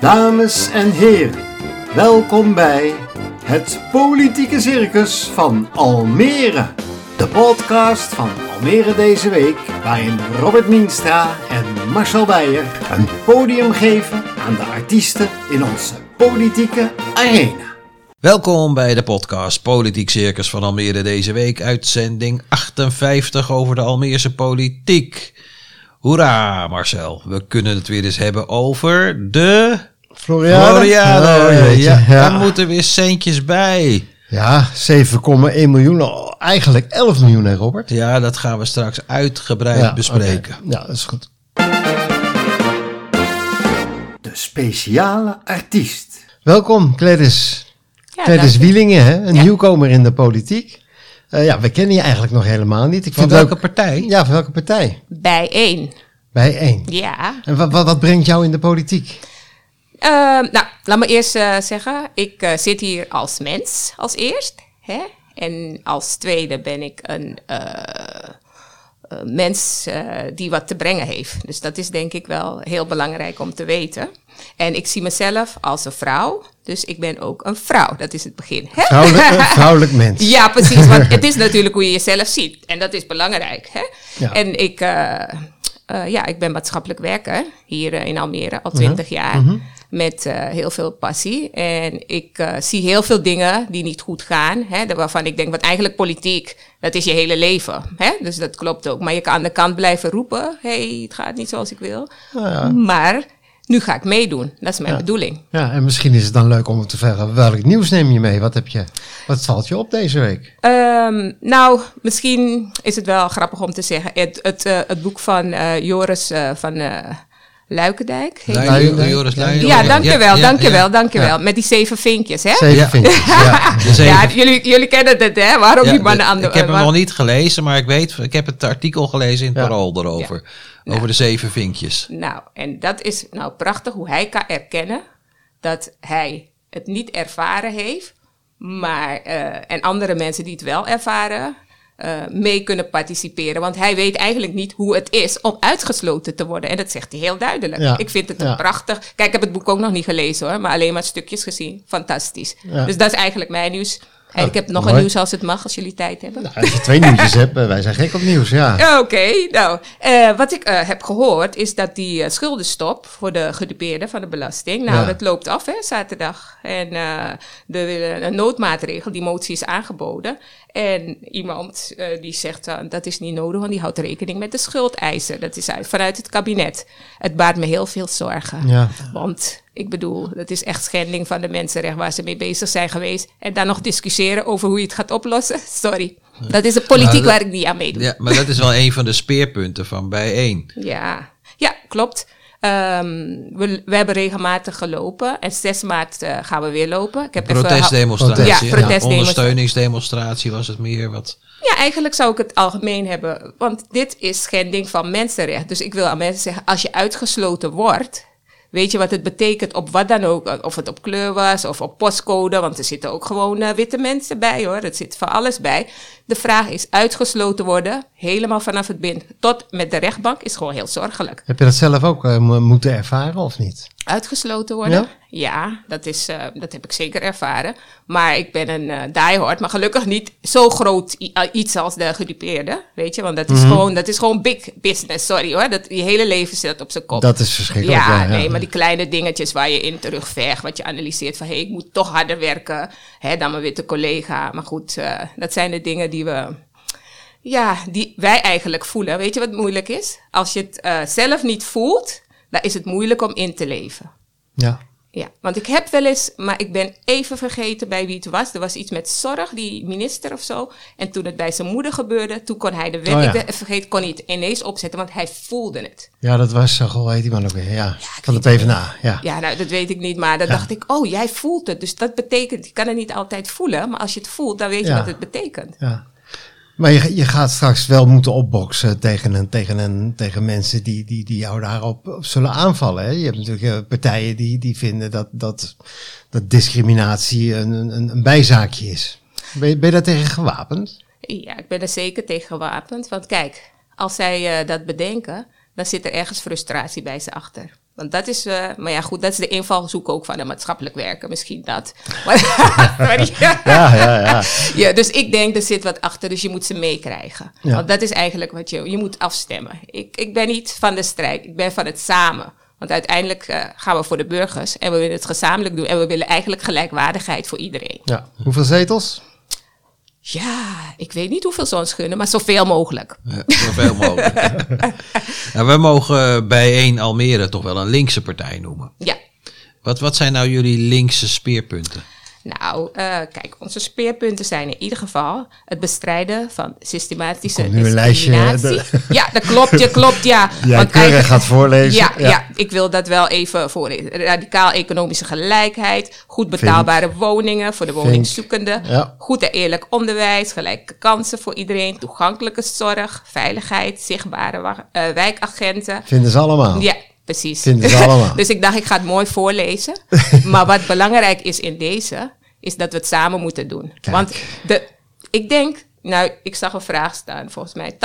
Dames en heren, welkom bij het Politieke Circus van Almere. De podcast van Almere deze week, waarin Robert Mienstra en Marcel Beijer een podium geven aan de artiesten in onze politieke arena. Welkom bij de podcast Politiek Circus van Almere deze week, uitzending 58 over de Almeerse politiek. Hoera Marcel, we kunnen het weer eens hebben over de Floriade. Floriade. Oh, ja, ja. Daar moeten weer centjes bij. Ja, 7,1 miljoen. Eigenlijk 11 miljoen, hè Robert? Ja, dat gaan we straks uitgebreid Ja, bespreken. Ja, dat is goed. De speciale artiest. Welkom, Gladys. Ja. Wielingen, hè? een Ja. nieuwkomer in de politiek. Eh, ja, we kennen je eigenlijk nog helemaal niet. Ik Van vind welke ook- partij? Ja, van welke partij? Bijeen. Bij één. Ja. En wat, wat, wat brengt jou in de politiek? Ehm, nou, laat me eerst eh, zeggen, ik eh, zit hier als mens, als eerst. Hè? En als tweede ben ik een eh, mens die wat te brengen heeft. Dus dat is denk ik wel heel belangrijk om te weten. En ik zie mezelf als een vrouw. Dus ik ben ook een vrouw. Dat is het begin. Hè? Vrouwelijk, een vrouwelijk mens. Ja, precies. Want het is natuurlijk hoe je jezelf ziet. En dat is belangrijk. Hè? Ja. En ik, ja, ik ben maatschappelijk werker hier in Almere al twintig jaar. Met eh, heel veel passie. En ik eh, zie heel veel dingen die niet goed gaan. Hè, waarvan ik denk, wat eigenlijk politiek, dat is je hele leven. Hè? Dus dat klopt ook. Maar je kan aan de kant blijven roepen. hey, het gaat niet zoals ik wil. Nou ja. Maar nu ga ik meedoen. Dat is mijn bedoeling. Ja, en misschien is het dan leuk om te vragen, welk nieuws neem je mee? Wat, heb je, wat valt je op deze week? Ehm, nou, misschien is het wel grappig om te zeggen. Het, het, eh, het boek van Joris van Luikendijk. Joris Ja, dankjewel, ja, dankjewel, ja. dankjewel. Met die zeven vinkjes, hè? Zeven Ja. vinkjes, ja. De zeven- Ja, jullie, jullie kennen het, hè? Waarom Ja, die mannen aan de... ik heb hem nog niet gelezen, maar ik weet, ik heb het artikel gelezen in het. Parool erover. Over de zeven vinkjes. Nou, en dat is nou prachtig hoe hij kan erkennen dat hij het niet ervaren heeft, maar eh, en andere mensen die het wel ervaren, eh, mee kunnen participeren. Want hij weet eigenlijk niet hoe het is om uitgesloten te worden. En dat zegt hij heel duidelijk. Ja, Ik vind het ja. een prachtig. Kijk, ik heb het boek ook nog niet gelezen hoor, maar alleen maar stukjes gezien. Fantastisch. Ja. Dus dat is eigenlijk mijn nieuws. Oh, ik heb nog mooi. een nieuws als het mag, als jullie tijd hebben. Nou, als je twee nieuwtjes hebt, eh, wij zijn gek op nieuws, ja. Oké, nou, eh, wat ik eh, heb gehoord is dat die schuldenstop voor de gedupeerden van de belasting, nou, Ja. dat loopt af, hè, zaterdag. En eh, de, een noodmaatregel, die motie is aangeboden. En iemand die zegt, dan dat is niet nodig, want die houdt rekening met de schuldeisen. Dat is uit, vanuit het kabinet. Het baart me heel veel zorgen. Ja. Want ik bedoel, dat is echt schending van de mensenrecht waar ze mee bezig zijn geweest. En dan nog discussiëren over hoe je het gaat oplossen. Sorry. Dat is een politiek dat- waar ik niet aan meedoe. Ja, maar dat is wel een van de speerpunten van bijeen. Ja, ja klopt. Ehm, we, we hebben regelmatig gelopen en 6 maart eh, gaan we weer lopen. Ik heb even- Protestdemonstratie. Ja, ja, protestdemonstratie. Ondersteuningsdemonstratie was het meer. Wat, Ja, eigenlijk zou ik het algemeen hebben, want dit is schending van mensenrecht. Dus ik wil aan mensen zeggen, als je uitgesloten wordt, weet je wat het betekent op wat dan ook. Of het op kleur was of op postcode, want er zitten ook gewoon eh, witte mensen bij hoor. Er zit van alles bij. De vraag is uitgesloten worden, helemaal vanaf het begin tot met de rechtbank, is gewoon heel zorgelijk. Heb je dat zelf ook eh, mo- moeten ervaren of niet? Uitgesloten worden? Ja? Ja, dat, is, eh, dat heb ik zeker ervaren. Maar ik ben een eh diehard, maar gelukkig niet zo groot iets als de gedupeerde. Weet je, want dat is, Mhm. gewoon, dat is gewoon big business. Sorry hoor, dat, je hele leven zit op zijn kop. Dat is verschrikkelijk. ja, ja, nee, maar die kleine dingetjes waar je in terugveegt, wat je analyseert van hé, hey, ik moet toch harder werken hè, dan mijn witte collega. Maar goed, dat zijn de dingen die we, ja, die wij eigenlijk voelen. Weet je wat moeilijk is? Als je het eh, zelf niet voelt, dan is het moeilijk om in te leven. Ja. Ja, want ik heb wel eens, maar ik ben even vergeten bij wie het was. Er was iets met zorg, die minister of zo. En toen het bij zijn moeder gebeurde, toen kon hij de wet, Oh ja. ik ben even vergeten, kon hij het ineens opzetten, want hij voelde het. ja, dat was, uh, goh, heet die man ook weer, ja. van de PvdA, ja. Ja, nou, dat weet ik niet, maar dan dacht ik, oh, jij voelt het. Dus dat betekent, je kan het niet altijd voelen, maar als je het voelt, dan weet je Ja. wat het betekent. ja. Maar je, je gaat straks wel moeten opboksen tegen, een, tegen, een, tegen mensen die, die, die jou daarop op zullen aanvallen. Hè? Je hebt natuurlijk eh, partijen die, die vinden dat, dat, dat discriminatie een, een, een bijzaakje is. Ben je, ben je daar tegen gewapend? Ja, ik ben er zeker tegen gewapend. Want kijk, als zij eh, dat bedenken, dan zit er ergens frustratie bij ze achter. Want dat is, uh, maar ja goed, dat is de invalshoek ook van de maatschappelijk werken, misschien dat. Maar, ja. Ja, ja, ja. ja, dus ik denk, er zit wat achter, dus je moet ze meekrijgen. Ja. Want dat is eigenlijk wat je, je moet afstemmen. Ik, ik ben niet van de strijd, ik ben van het samen. Want uiteindelijk uh, gaan we voor de burgers en we willen het gezamenlijk doen. En we willen eigenlijk gelijkwaardigheid voor iedereen. ja. Hoeveel zetels? Ja, ik weet niet hoeveel ze ons gunnen, maar zoveel mogelijk. Ja, zoveel mogelijk. nou, we mogen bij één Almere toch wel een linkse partij noemen. Ja, Wat, wat zijn nou jullie linkse speerpunten? Nou, uh, kijk, onze speerpunten zijn in ieder geval het bestrijden van systematische nu een lijstje. Ja, dat klopt, ja, klopt, ja. Ja, Want keurig gaat voorlezen. Ja, Ja. ja. ik wil dat wel even voorlezen. Radicaal economische gelijkheid, goed betaalbare woningen voor de woningzoekenden, Ja. goed en eerlijk onderwijs, gelijke kansen voor iedereen, toegankelijke zorg, veiligheid, zichtbare eh, wijkagenten. Vinden ze allemaal. Ja, precies. Vinden ze allemaal. dus ik dacht, ik ga het mooi voorlezen. maar wat belangrijk is in deze, is dat we het samen moeten doen. Kijk. Want de, ik denk, nou, ik zag een vraag staan, volgens mij 80%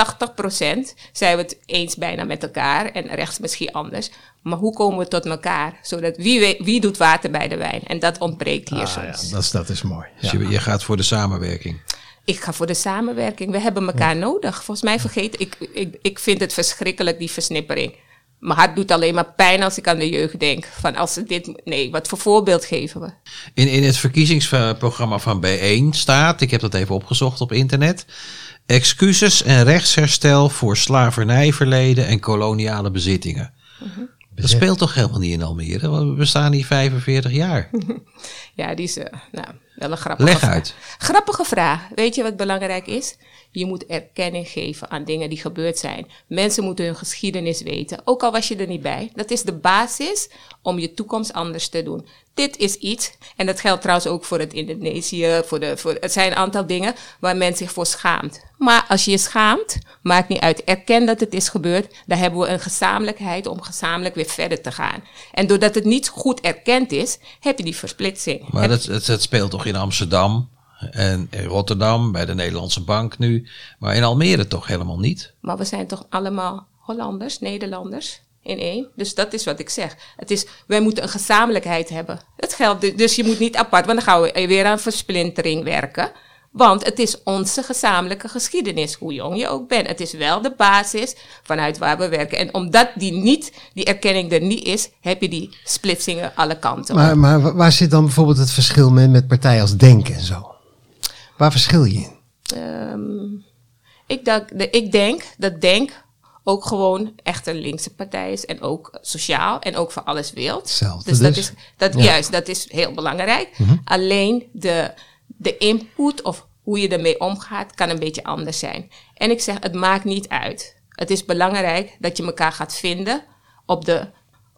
zijn we het eens bijna met elkaar en rechts misschien anders. Maar hoe komen we tot elkaar? Zodat wie, weet, wie doet water bij de wijn? En dat ontbreekt hier Ah, ja, soms. dat, is, dat is mooi. Dus Ja. je, je gaat voor de samenwerking. Ik ga voor de samenwerking. We hebben elkaar nodig. Volgens mij vergeet ik, ik, ik vind het verschrikkelijk, die versnippering. Mijn hart doet alleen maar pijn als ik aan de jeugd denk. Van als ze dit, nee, wat voor voorbeeld geven we? In, in het verkiezingsprogramma van B1 staat, ik heb dat even opgezocht op internet, excuses en rechtsherstel voor slavernijverleden en koloniale bezittingen. Dat speelt toch helemaal niet in Almere? Want we bestaan hier 45 jaar. Ja, die is, eh, nou, wel een grappige Leg vraag. uit. Grappige vraag. Weet je wat belangrijk is? Je moet erkenning geven aan dingen die gebeurd zijn. Mensen moeten hun geschiedenis weten, ook al was je er niet bij. Dat is de basis om je toekomst anders te doen. Dit is iets, en dat geldt trouwens ook voor het Indonesië, voor de, voor, het zijn een aantal dingen waar men zich voor schaamt. Maar als je je schaamt, maakt niet uit. Erken dat het is gebeurd. Dan hebben we een gezamenlijkheid om gezamenlijk weer verder te gaan. En doordat het niet goed erkend is, heb je die versplitsing. Maar dat, dat speelt toch in Amsterdam en in Rotterdam, bij de Nederlandse Bank nu. Maar in Almere toch helemaal niet? Maar we zijn toch allemaal Hollanders, Nederlanders in één. Dus dat is wat ik zeg. Het is, wij moeten een gezamenlijkheid hebben. Het geldt, du- dus je moet niet apart, want dan gaan we weer aan versplintering werken. Want het is onze gezamenlijke geschiedenis, hoe jong je ook bent. Het is wel de basis vanuit waar we werken. En omdat die, niet, die erkenning er niet is, heb je die splitsingen alle kanten. Maar, maar wa- waar zit dan bijvoorbeeld het verschil met, met partijen als Denk en zo? Waar verschil je in? Ehm, ik, ik denk dat Denk ook gewoon echt een linkse partij is. En ook sociaal en ook voor alles wilt. Hetzelfde dus dat dus. is dat, Ja. juist, dat is heel belangrijk. Alleen de, de input of hoe je ermee omgaat, kan een beetje anders zijn. En ik zeg, het maakt niet uit. Het is belangrijk dat je elkaar gaat vinden op de,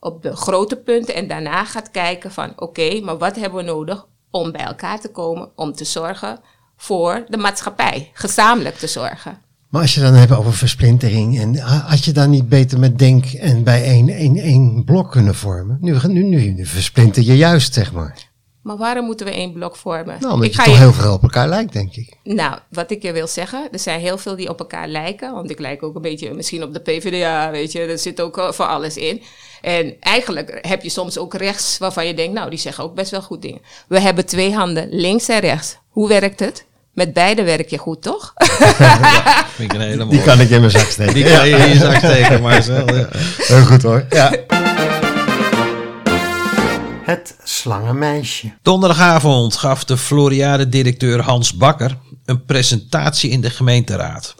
op de grote punten. En daarna gaat kijken van, oké, maar wat hebben we nodig om bij elkaar te komen? Om te zorgen voor de maatschappij. Gezamenlijk te zorgen. Maar als je dan hebt over versplintering, en ha- had je dan niet beter met Denk en bij één, één, blok kunnen vormen? Nu, nu, nu versplinter je juist, zeg maar. Maar waarom moeten we één blok vormen? Nou, omdat Ik je ga toch je- heel veel op elkaar lijkt, denk ik. Nou, wat ik je wil zeggen, er zijn heel veel die op elkaar lijken. Want ik lijk ook een beetje misschien op de PvdA, weet je. Er zit ook voor alles in. En eigenlijk heb je soms ook rechts waarvan je denkt, nou, die zeggen ook best wel goed dingen. We hebben twee handen, links en rechts. Hoe werkt het? Met beide werk je goed, toch? Vind ik een hele mooie. Die kan ik in mijn zak steken. Die kan je in je zak steken, Marcel. Ja. Heel goed hoor. Ja. Het slangenmeisje. Donderdagavond gaf de Floriade-directeur Hans Bakker een presentatie in de gemeenteraad.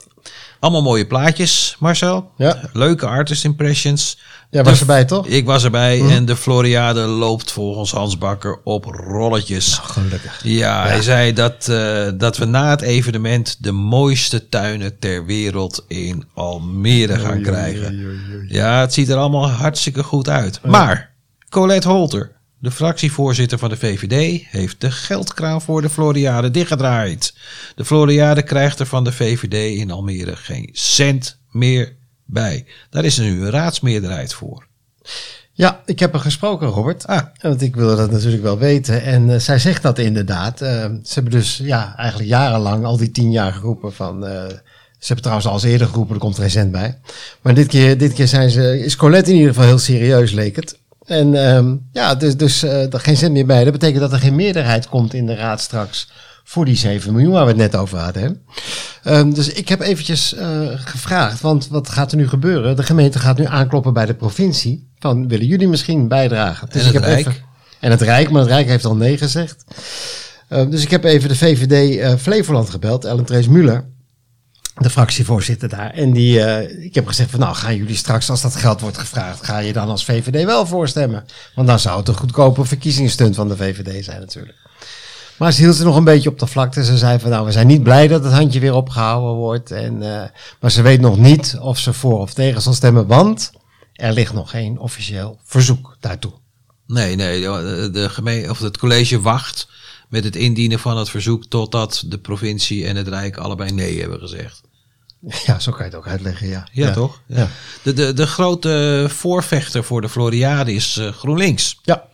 Allemaal mooie plaatjes, Marcel. Ja. Leuke artist impressions. Jij De- was erbij, toch? Ik was erbij en de Floriade loopt volgens Hans Bakker op rolletjes. Gelukkig. Ja, hij zei dat, eh, dat we na het evenement de mooiste tuinen ter wereld in Almere gaan krijgen. Ja, het ziet er allemaal hartstikke goed uit. Maar Colette Holter, de fractievoorzitter van de VVD, heeft de geldkraan voor de Floriade dichtgedraaid. De Floriade krijgt er van de VVD in Almere geen cent meer bij. Daar is er nu een raadsmeerderheid voor. Ja, ik heb er gesproken, Robert. Ah. Want ik wilde dat natuurlijk wel weten. En eh, zij zegt dat inderdaad. Eh, ze hebben dus ja, eigenlijk jarenlang, al die tien jaar geroepen van... eh, ze hebben trouwens al eens eerder geroepen, er komt er geen cent bij. Maar dit keer, dit keer zijn ze, is Colette in ieder geval heel serieus, leek het. En ehm, ja, dus, dus eh, er geen zin meer bij. Dat betekent dat er geen meerderheid komt in de raad straks voor die 7 miljoen waar we het net over hadden. Hè? Ehm, dus ik heb eventjes eh, gevraagd, want wat gaat er nu gebeuren? De gemeente gaat nu aankloppen bij de provincie. Van, willen jullie misschien bijdragen? Dus En het ik heb Rijk? Even, en het Rijk, maar het Rijk heeft al nee gezegd. Ehm, dus ik heb even de VVD eh, Flevoland gebeld, Ellen Trees Muller de fractievoorzitter daar. En die, eh, ik heb gezegd van nou, gaan jullie straks, als dat geld wordt gevraagd, ga je dan als VVD wel voorstemmen? Want dan zou het een goedkope verkiezingsstunt van de VVD zijn natuurlijk. Maar ze hield ze nog een beetje op de vlakte. Ze zei van nou, we zijn niet blij dat het handje weer opgehouden wordt. En, eh, maar ze weet nog niet of ze voor of tegen zal stemmen, want er ligt nog geen officieel verzoek daartoe. Nee, nee, de, gemeen, of het college wacht met het indienen van het verzoek totdat de provincie en het Rijk allebei nee hebben gezegd. Ja, zo kan je het ook uitleggen, ja. Ja, toch? Ja. De, de, de grote voorvechter voor de Floriade is eh, GroenLinks. Ja,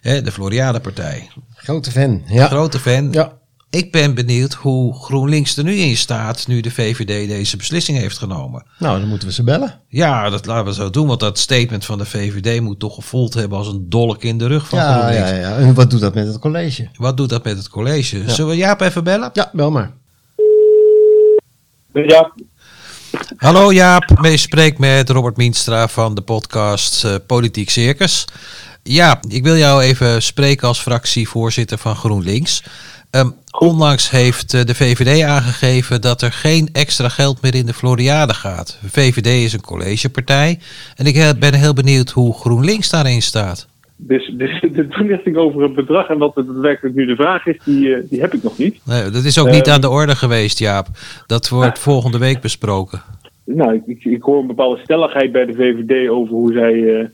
Hè, de Floriade-partij. grote fan. Ja. Grote fan. Ja. Ik ben benieuwd hoe GroenLinks er nu in staat nu de VVD deze beslissing heeft genomen. Nou, dan moeten we ze bellen. Ja, dat laten we zo doen, want dat statement van de VVD moet toch gevoeld hebben als een dolk in de rug van Ja, GroenLinks. ja, ja. En wat doet dat met het college? Wat doet dat met het college? Zullen we Jaap even bellen? Ja, bel maar. Ja, Hallo Jaap, mee spreek met Robert Mienstra van de podcast eh, Politiek Circus. Ja, ik wil jou even spreken als fractievoorzitter van GroenLinks. Ehm, onlangs heeft eh, de VVD aangegeven dat er geen extra geld meer in de Floriade gaat. VVD is een collegepartij en ik ben heel benieuwd hoe GroenLinks daarin staat. Dus, dus de toelichting over het bedrag en wat daadwerkelijk nu de vraag is, die, eh, die heb ik nog niet. Nee, dat is ook niet Ehm. aan de orde geweest, Jaap. Dat wordt volgende week besproken. Nou, ik, ik, hoor een bepaalde stelligheid bij de VVD over hoe zij eh,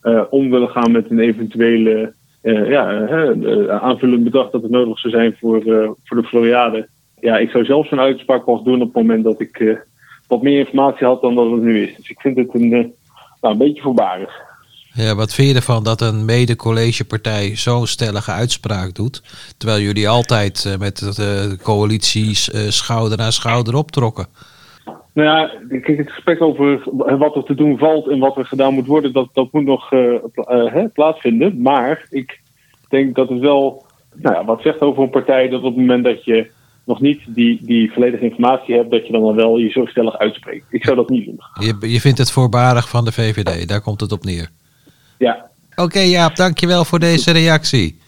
eh, om willen gaan met een eventuele eh, ja, eh, eh, aanvullend bedrag dat het nodig zou zijn voor, eh, voor de Floriade. Ja, ik zou zelf zo'n uitspraak pas doen op het moment dat ik eh, wat meer informatie had dan dat het nu is. Dus ik vind het een, eh, nou, een beetje voorbarig. Ja, wat vind je ervan dat een mede-collegepartij zo'n stellige uitspraak doet, terwijl jullie altijd eh, met de coalities eh, schouder aan schouder optrokken? Nou ja, kijk, het gesprek over wat er te doen valt en wat er gedaan moet worden, dat, dat moet nog eh, pla- eh, plaatsvinden. Maar ik denk dat het wel nou ja, wat zegt over een partij dat op het moment dat je nog niet die, die volledige informatie hebt, dat je dan, dan wel je zo stellig uitspreekt. Ik zou dat niet doen. Je, je vindt het voorbarig van de VVD, daar komt het op neer. Ja, Oké Jaap, dankjewel voor deze reactie.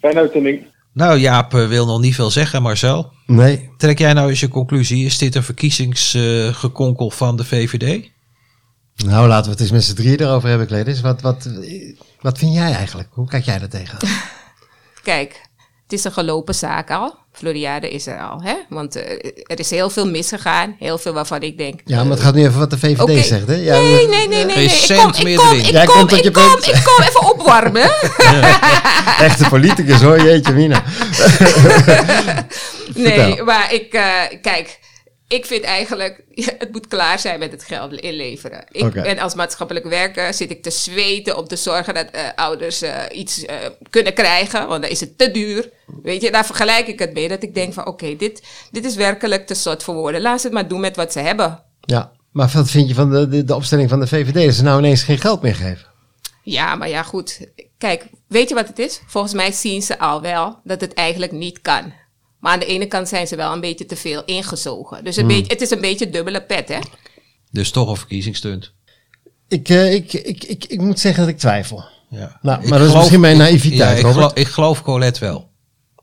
fijne uitzending. Nou Jaap eh, wil nog niet veel zeggen, Marcel. Nee. Trek jij nou eens je conclusie, is dit een verkiezingsgekonkel van de VVD? Nou, laten we het eens met z'n drieën erover hebben, Kledis. Wat, wat, wat vind jij eigenlijk? Hoe kijk jij daar tegen? Kijk, het is een gelopen zaak al. Floriade is er al, hè? Want eh, er is heel veel misgegaan. Heel veel waarvan ik denk... Ja, maar het gaat nu even wat de VVD zegt, hè? Ja, nee, nee, nee, nee, Ik kom, ik kom, erin. ik Jij kom, ik kom, ik kom even opwarmen. Echte politicus hoor, jeetje mina. Nee, maar ik, eh, kijk, ik vind eigenlijk, het moet klaar zijn met het geld inleveren. Ik ben als maatschappelijk werker, zit ik te zweten om te zorgen dat eh, ouders eh, iets eh, kunnen krijgen, want dan is het te duur. Weet je, daar vergelijk ik het mee, dat ik denk van, oké, dit, dit is werkelijk te soort voor woorden. Laat ze het maar doen met wat ze hebben. Ja, maar wat vind je van de, de, de opstelling van de VVD? Dat ze nou ineens geen geld meer geven. Ja, maar ja, goed. Kijk, weet je wat het is? Volgens mij zien ze al wel dat het eigenlijk niet kan. Maar aan de ene kant zijn ze wel een beetje te veel ingezogen. Dus een beetje, het is een beetje dubbele pet, hè? Dus toch een verkiezingsstunt. Ik, eh, ik, ik, ik, ik moet zeggen dat ik twijfel. Ja. Nou, Ik maar dat is misschien mijn naïviteit, Ja, ik, geloof, ik geloof Colette wel.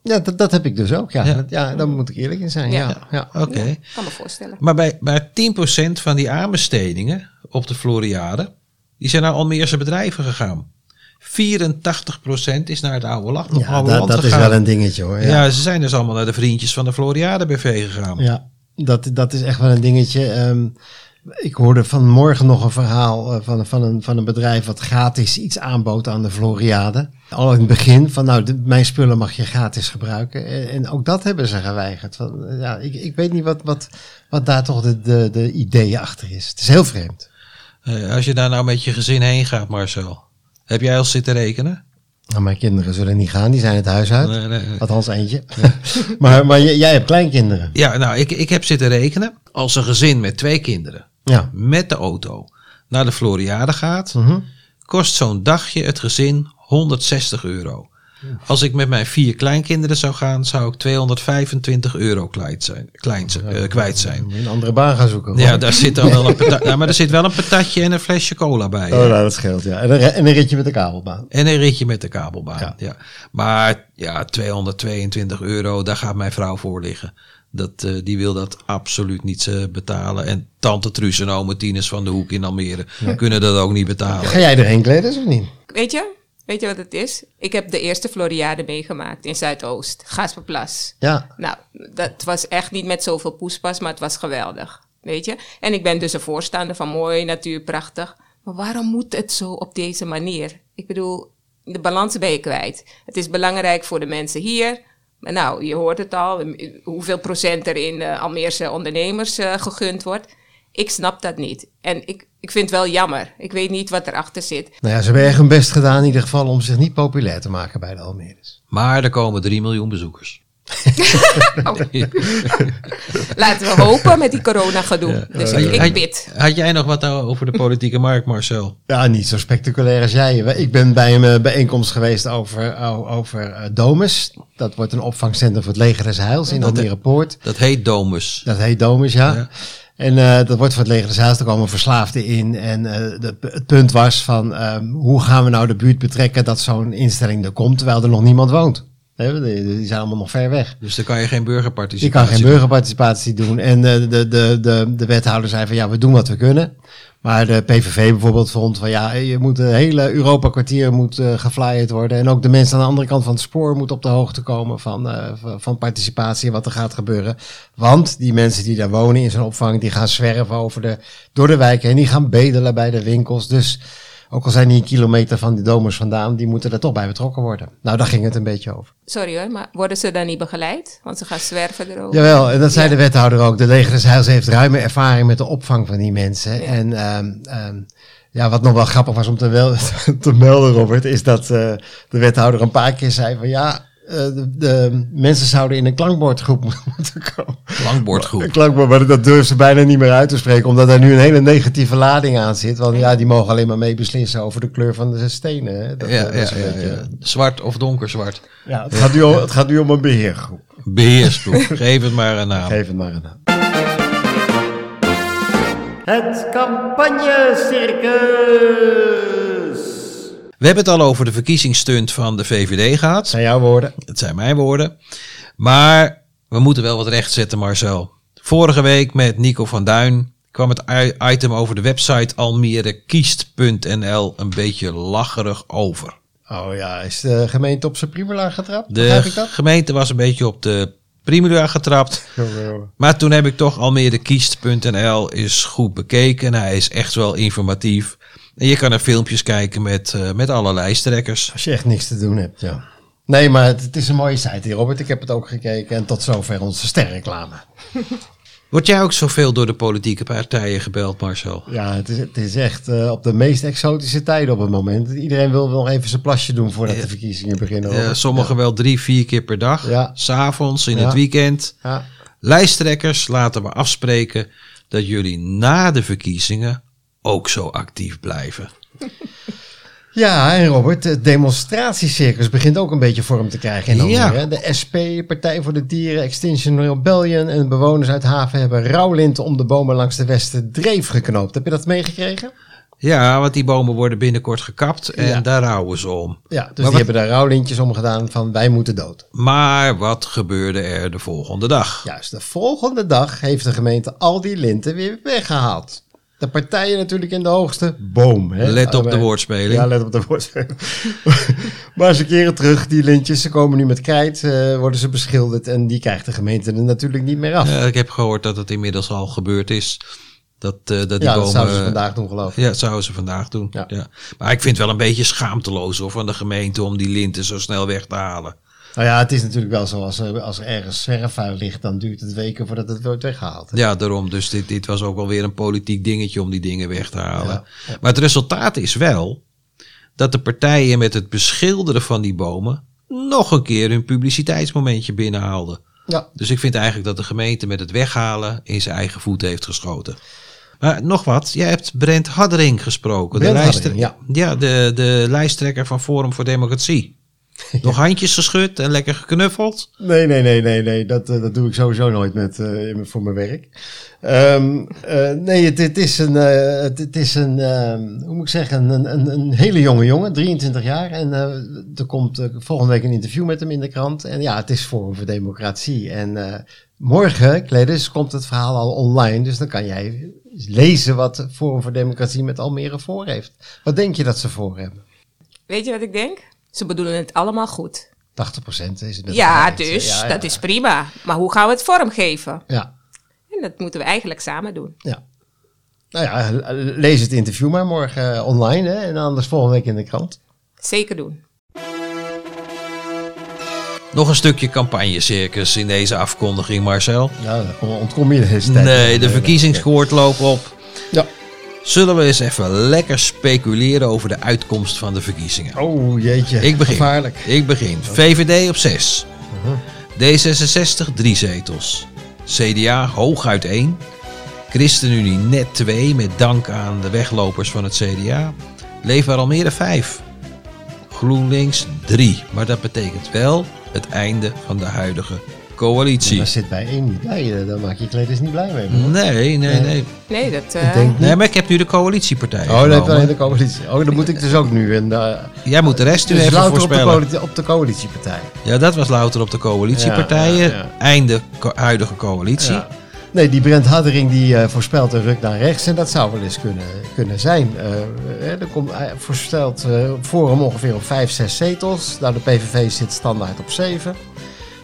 Ja, dat, dat heb ik dus ook. Ja, Ja. Dat- ja daar moet ik eerlijk in zijn. Ja. Ja. Ja. Oké. Ik kan me voorstellen. Maar bij, bij 10% van die aanbestedingen op de Floriade, die zijn naar Almeerse bedrijven gegaan. 84% is naar het oude land, nog Ja, oude dat, is wel een dingetje hoor. ja. Ja, ze zijn dus allemaal naar de vriendjes van de Floriade BV gegaan. ja. Dat, dat is echt wel een dingetje. Ehm, ik hoorde vanmorgen nog een verhaal eh, van, van, een, van een bedrijf wat gratis iets aanbood aan de Floriade. Al in het begin van nou, de- mijn spullen mag je gratis gebruiken. En, en ook dat hebben ze geweigerd. Van, ja, ik, ik weet niet wat, wat, wat daar toch de, de, de ideeën achter is. Het is heel vreemd. Eh, als je daar nou met je gezin heen gaat, Marcel, heb jij al zitten rekenen? Nou, mijn kinderen zullen niet gaan, die zijn het huis uit. Nee, nee, nee. Althans eentje. maar maar jij hebt kleinkinderen. Ja, nou, ik, ik heb zitten rekenen. Als een gezin met twee kinderen Ja. met de auto naar de Floriade gaat, Mhm. kost zo'n dagje het gezin 160 euro. Als ik met mijn vier kleinkinderen zou gaan, zou ik 225 euro kwijt zijn. Klein, eh, kwijt zijn. Een andere baan gaan zoeken. Ja, daar zit dan wel een ja, maar er zit wel een patatje en een flesje cola bij. Oh, nou, dat scheelt, ja. En een, en een ritje met de kabelbaan. En een ritje met de kabelbaan. Ja. Ja. Maar ja, 222 euro, daar gaat mijn vrouw voor liggen. Dat, eh, die wil dat absoluut niet eh, betalen. En tante Truus en ome Tines van de Hoek in Almere kunnen dat ook niet betalen. Ga jij erheen kleden, of niet? Weet je? Weet je wat het is? Ik heb de eerste Floriade meegemaakt in Zuidoost, Gasperplas. Ja. Nou, dat was echt niet met zoveel poespas, maar het was geweldig. Weet je? En ik ben dus een voorstander van mooi, natuur, prachtig. Maar waarom moet het zo op deze manier? Ik bedoel, de balans ben je kwijt. Het is belangrijk voor de mensen hier. Maar nou, je hoort het al, hoeveel procent er in uh, Almeerse ondernemers uh, gegund wordt. Ik snap dat niet. En ik, ik vind het wel jammer. Ik weet niet wat erachter zit. Nou ja, ze hebben echt hun best gedaan in ieder geval om zich niet populair te maken bij de Almeres. Maar er komen 3 miljoen bezoekers. Oh. Laten we hopen met die corona gedoe. Dus ik, ik bid. Had jij nog wat nou over de politieke markt, Marcel? Ja, niet zo spectaculair als jij. Ik ben bij een eh, bijeenkomst geweest over, over eh, Domus. Dat wordt een opvangcentrum voor het leger des Heils in Almere Poort. Dat heet Domus. Dat heet Domus, ja. Ja. En eh, dat wordt voor het leger Heils. Er komen verslaafden in. En eh, de, het punt was van ehm, hoe gaan we nou de buurt betrekken dat zo'n instelling er komt terwijl er nog niemand woont. Die, die zijn allemaal nog ver weg. Dus dan kan je geen Je burgerparticipatie kan geen doen. burgerparticipatie doen. En eh, de, de, de, de wethouder zei van ja, we doen wat we kunnen. Maar de PVV bijvoorbeeld vond van ja, je moet het hele Europa-kwartier moet eh geflyerd worden. En ook de mensen aan de andere kant van het spoor moeten op de hoogte komen van, eh, van- participatie en wat er gaat gebeuren. Want die mensen die daar wonen in zo'n opvang, die gaan zwerven over de, door de wijken en die gaan bedelen bij de winkels. Dus ook al zijn die een kilometer van die domers vandaan, die moeten er toch bij betrokken worden. Nou, daar ging het een beetje over. Sorry hoor, maar worden ze dan niet begeleid? Want ze gaan zwerven erover. Jawel, en dat zei de wethouder ook. De leger des Heils heeft ruime ervaring met de opvang van die mensen. En ehm, ehm, ja, wat nog wel grappig was om te, wel, te melden, Robert, is dat eh, de wethouder een paar keer zei van ja, eh, de, de mensen zouden in een klankbordgroep moeten komen. Klankbordgroep. Klankbord, maar dat durven ze bijna niet meer uit te spreken, omdat er nu een hele negatieve lading aan zit. Want ja, die mogen alleen maar mee beslissen over de kleur van de stenen. Hè. Dat, Ja, eh, dat ja, is een ja, beetje- ja. Zwart of donkerzwart. ja, het, gaat nu om, het gaat nu om een beheergroep. Beheersgroep. Geef het maar een naam. Geef het maar een naam. Het campagnecircus. We hebben het al over de verkiezingsstunt van de VVD gehad. Zijn jouw woorden? Het zijn mijn woorden. Maar we moeten wel wat rechtzetten, Marcel. Vorige week met Nico van Duin kwam het item over de website almerekiest.nl een beetje lacherig over. Oh ja, is de gemeente op zijn primula getrapt? De ik dat? gemeente was een beetje op de primula getrapt. Maar toen heb ik toch almerekiest.nl is goed bekeken. Hij is echt wel informatief. En je kan er filmpjes kijken met, eh, met alle lijsttrekkers. Als je echt niks te doen hebt, ja. Nee, maar het, het is een mooie site hier, Robert. Ik heb het ook gekeken. En tot zover onze sterreclame. Word jij ook zoveel door de politieke partijen gebeld, Marcel? Ja, het is, het is echt eh, op de meest exotische tijden op het moment. Iedereen wil nog even zijn plasje doen voordat de verkiezingen beginnen. Sommigen wel drie, vier keer per dag. Ja. S'avonds, in Ja. het weekend. Ja. Lijsttrekkers laten we afspreken dat jullie na de verkiezingen ook zo actief blijven. ja, en Robert, het demonstratiecircus begint ook een beetje vorm te krijgen in. Ja. De SP, Partij voor de Dieren, Extinction Rebellion en bewoners uit Haven hebben rouwlinten om de bomen langs de Westerdreef geknoopt. Heb je dat meegekregen? Ja, want die bomen worden binnenkort gekapt en Ja. daar rouwen ze om. Ja, dus Maar die wat- hebben daar rouwlintjes om gedaan van wij moeten dood. Maar wat gebeurde er de volgende dag? Juist, de volgende dag heeft de gemeente al die linten weer weggehaald. De partijen natuurlijk in de hoogste boom. Hè? Let op de woordspeling. Ja, let op de woordspeling. maar ze keren terug, die lintjes. Ze komen nu met krijt, eh, worden ze beschilderd. En die krijgt de gemeente er natuurlijk niet meer af. Ja, Ja, ik heb gehoord dat het inmiddels al gebeurd is. Dat, eh, dat die dat bomen... zouden ze vandaag doen, geloof ik. Ja, dat zouden ze vandaag doen. Ja. Ja. Maar ik vind het wel een beetje schaamteloos hoor, van de gemeente om die linten zo snel weg te halen. Nou ja, het is natuurlijk wel zo. Als als er ergens zwerfvuil ligt, dan duurt het weken voordat het wordt weggehaald. Ja, daarom. Dus dit, dit was ook wel weer een politiek dingetje om die dingen weg te halen. Ja. Maar het resultaat is wel dat de partijen met het beschilderen van die bomen nog een keer hun publiciteitsmomentje binnenhaalden. Ja, Dus ik vind eigenlijk dat de gemeente met het weghalen in zijn eigen voet heeft geschoten. Maar nog wat, jij hebt Brent Haddering gesproken. Brent de ja. ja de, de lijsttrekker van Forum voor Democratie. Nog handjes geschud en lekker geknuffeld? Nee, nee, nee, nee, nee. Dat, eh, dat doe ik sowieso nooit met, eh, voor mijn werk. Ehm, eh, nee, het, het is een, eh, het, het is een ehm, hoe moet ik zeggen, een, een, een hele jonge jongen, 23 jaar. En eh, er komt volgende week een interview met hem in de krant. En ja, het is Forum voor Democratie. En eh, morgen, Kledis, komt het verhaal al online. Dus dan kan jij lezen wat Forum voor Democratie met Almere voor heeft. Wat denk je dat ze voor hebben? 80% Weet je wat ik denk? Ze bedoelen het allemaal goed. is het met Ja, dus Ja, ja. dat is prima. Maar hoe gaan we het vormgeven? Ja. En dat moeten we eigenlijk samen doen. Ja. Nou ja, lees het interview maar morgen eh, online hè, en anders volgende week in de krant. Zeker doen. Nog een stukje campagnecircus in deze afkondiging, Marcel. Ja, ontkom je deze tijd. Nee, de verkiezingskoord loopt op. Zullen we eens even lekker speculeren over de uitkomst van de verkiezingen? Oh jeetje, Ik begin. gevaarlijk. Ik begin. VVD op 6. D66 3 zetels. CDA hooguit 1. ChristenUnie net 2 met dank aan de weglopers van het CDA. Leefbaar Almere 5. GroenLinks 3. Maar dat betekent wel het einde van de huidige coalitie. Daar zit bij één niet bij, eh, daar maak je Kledis niet blij mee. hoor. Nee, nee, nee. Nee, dat... Ik eh, denk niet. Nee, maar ik heb nu de coalitiepartijen Oh, alleen de coalitie. Oh, dan moet ik dus ook nu. En, uh, Jij moet de rest nu dus even louter op de, op de coalitiepartij. Ja, dat was louter op de coalitiepartijen. Ja, ja, ja. Einde co- huidige coalitie. Ja. Nee, die Brent Haddering die eh, voorspelt een ruk naar rechts. En dat zou wel eens kunnen, kunnen zijn. Eh eh, er komt voorspelt eh, Forum ongeveer op 5, 6 zetels. Nou, de PVV zit standaard op 7.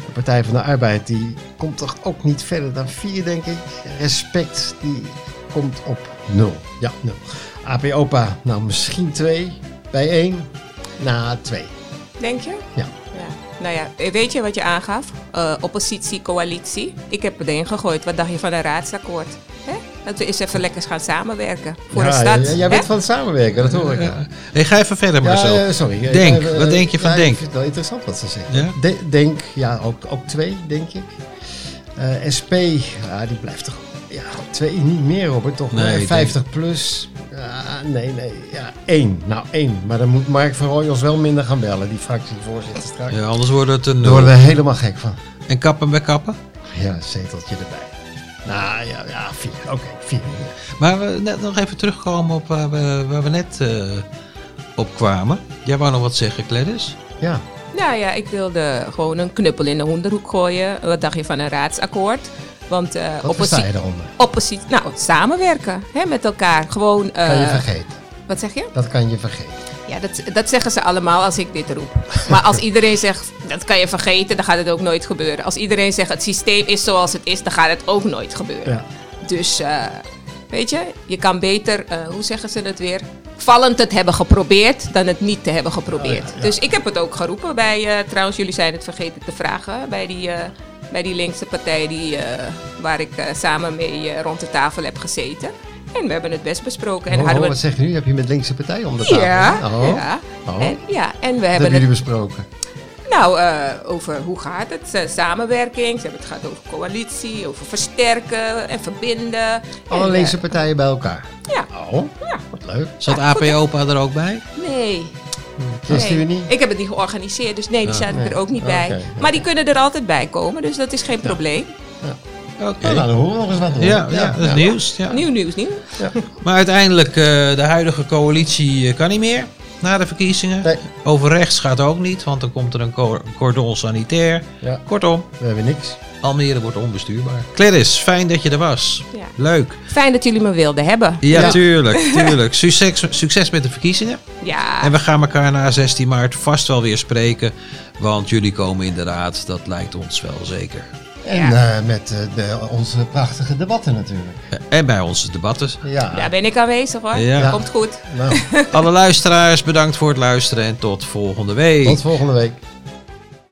De Partij van de Arbeid die komt toch ook niet verder dan 4, denk ik. Respect die komt op 0. Ja, 0. AP Opa, nou misschien 2 bij 1. Na 2. Denk je? Ja. ja. Nou ja, weet je wat je aangaf? Eh, oppositie, coalitie. Ik heb erin gegooid. Wat dacht je van een raadsakkoord? Hè? Dat we eens even lekker gaan samenwerken voor ja, de stad. ja, jij hè? bent van het samenwerken, dat hoor ik. Ja. Hey, ga even verder, Marcel. Ja, eh, sorry. Denk, Eh, eh, wat denk je van ja, Denk? Ik vind het wel interessant wat ze zeggen. Ja? De- denk, ja, ook, ook twee, denk ik. Eh, SP, ja, die blijft toch... Ja, twee, niet meer, Robert, toch? Nee, Eh, ik 50 plus. Ja, nee, nee. Ja, één. Nou, één. Maar dan moet Mark van Rooij ons wel minder gaan bellen, die fractievoorzitter straks. Ja, anders wordt het een Daar nul. worden we helemaal gek van. En kappen bij kappen? Ja, een zeteltje erbij. Nou, ja, ja vier. Oké, vier. Maar we net nog even terugkomen op waar we, waar we net eh, op kwamen. Jij wou nog wat zeggen, Gladys? Ja. Nou ja, ik wilde gewoon een knuppel in de hoenderhoek gooien. Wat dacht je van een raadsakkoord? Want eh Wat versta opposi- je daaronder? oppositie, nou, samenwerken hè, met elkaar. Gewoon, eh, Kan je vergeten. wat zeg je? Dat kan je vergeten. Ja, dat, dat zeggen ze allemaal als ik dit roep. Maar als iedereen zegt, dat kan je vergeten, dan gaat het ook nooit gebeuren. Als iedereen zegt, het systeem is zoals het is, dan gaat het ook nooit gebeuren. Ja. Dus, eh, weet je, je kan beter, eh, hoe zeggen ze het weer? Vallend het hebben geprobeerd dan het niet te hebben geprobeerd. Ja, ja. Dus ik heb het ook geroepen bij, eh, trouwens, jullie zijn het vergeten te vragen, bij die, bij die linkse partij die, waar ik samen mee rond de tafel heb gezeten. En we hebben het best besproken. En Oh, hadden oh, we wat zeg je nu? Heb je met linkse partij om de tafel? ja, Oh. ja. Oh. En, ja, en we Wat hebben hebben het jullie besproken? nou eh, over hoe gaat het, eh, samenwerking. Ze hebben het gehad over coalitie, over versterken en verbinden. Alle En, linkse eh, partijen bij elkaar. ja, Oh, ja. wat leuk. Zat Ja, AP? Opa er ook bij? Nee. ChristenUnie? nee. Ik heb het niet georganiseerd, dus nee, die zaten nee. er ook niet bij. Maar die kunnen er altijd bij komen, dus dat is geen probleem. Oké. Nou, dan horen we nog eens wat. hoor. Ja, ja, dat is nieuws. Ja. Nieuw nieuws, nieuw. Maar uiteindelijk, eh, de huidige coalitie eh, kan niet meer na de verkiezingen. Nee. Over rechts gaat ook niet, want dan komt er een cor- cordon sanitair. Ja. Kortom, We hebben niks. Almere wordt onbestuurbaar. Clarice, fijn dat je er was. Ja. Leuk. Fijn dat jullie me wilden hebben. Ja, Ja. tuurlijk, tuurlijk. Succes, succes met de verkiezingen. Ja, En we gaan elkaar na 16 maart vast wel weer spreken. Want jullie komen inderdaad, dat lijkt ons wel zeker. En Ja. eh, met eh, de, onze prachtige debatten natuurlijk. En bij onze debatten. Ja. daar ben ik aanwezig hoor. Ja. Komt goed. Nou, Alle luisteraars, bedankt voor het luisteren en tot volgende week. tot volgende week.